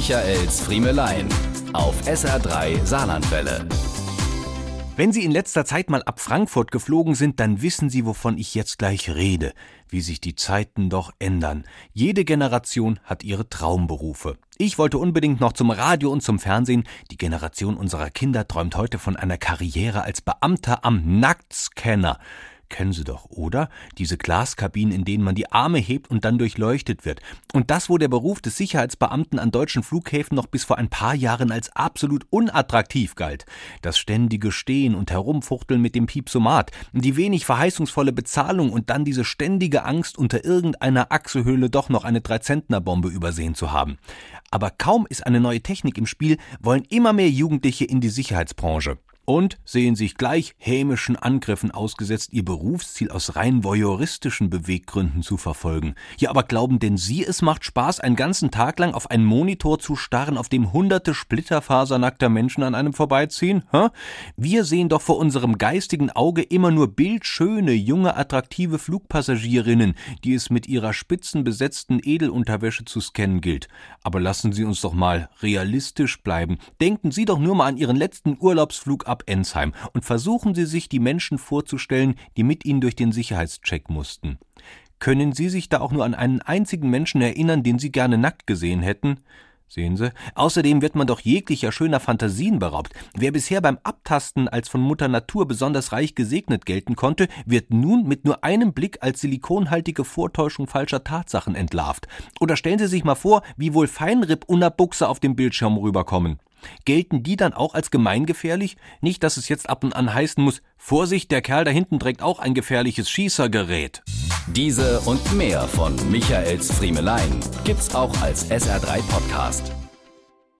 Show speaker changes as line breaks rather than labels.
Michaels Friemelein auf SR3 Saarlandwelle.
Wenn Sie in letzter Zeit mal ab Frankfurt geflogen sind, dann wissen Sie, wovon ich jetzt gleich rede, wie sich die Zeiten doch ändern. Jede Generation hat ihre Traumberufe. Ich wollte unbedingt noch zum Radio und zum Fernsehen. Die Generation unserer Kinder träumt heute von einer Karriere als Beamter am Nacktscanner. Kennen Sie doch, oder? Diese Glaskabinen, in denen man die Arme hebt und dann durchleuchtet wird. Und das, wo der Beruf des Sicherheitsbeamten an deutschen Flughäfen noch bis vor ein paar Jahren als absolut unattraktiv galt. Das ständige Stehen und Herumfuchteln mit dem Piepsomat, die wenig verheißungsvolle Bezahlung und dann diese ständige Angst, unter irgendeiner Achsehöhle doch noch eine Dreizentnerbombe übersehen zu haben. Aber kaum ist eine neue Technik im Spiel, wollen immer mehr Jugendliche in die Sicherheitsbranche und sehen sich gleich hämischen Angriffen ausgesetzt, ihr Berufsziel aus rein voyeuristischen Beweggründen zu verfolgen. Ja, aber glauben denn Sie, es macht Spaß, einen ganzen Tag lang auf einen Monitor zu starren, auf dem hunderte splitterfasernackter Menschen an einem vorbeiziehen? Hä? Wir sehen doch vor unserem geistigen Auge immer nur bildschöne, junge, attraktive Flugpassagierinnen, die es mit ihrer spitzenbesetzten Edelunterwäsche zu scannen gilt. Aber lassen Sie uns doch mal realistisch bleiben. Denken Sie doch nur mal an Ihren letzten Urlaubsflug ab Ensheim und versuchen Sie sich die Menschen vorzustellen, die mit Ihnen durch den Sicherheitscheck mussten. Können Sie sich da auch nur an einen einzigen Menschen erinnern, den Sie gerne nackt gesehen hätten? Sehen Sie? Außerdem wird man doch jeglicher schöner Fantasien beraubt. Wer bisher beim Abtasten als von Mutter Natur besonders reich gesegnet gelten konnte, wird nun mit nur einem Blick als silikonhaltige Vortäuschung falscher Tatsachen entlarvt. Oder stellen Sie sich mal vor, wie wohl Feinripp Buchse auf dem Bildschirm rüberkommen. Gelten die dann auch als gemeingefährlich? Nicht, dass es jetzt ab und an heißen muss, Vorsicht, der Kerl da hinten trägt auch ein gefährliches Schießergerät.
Diese und mehr von Michaels Friemelein gibt's auch als SR3 Podcast.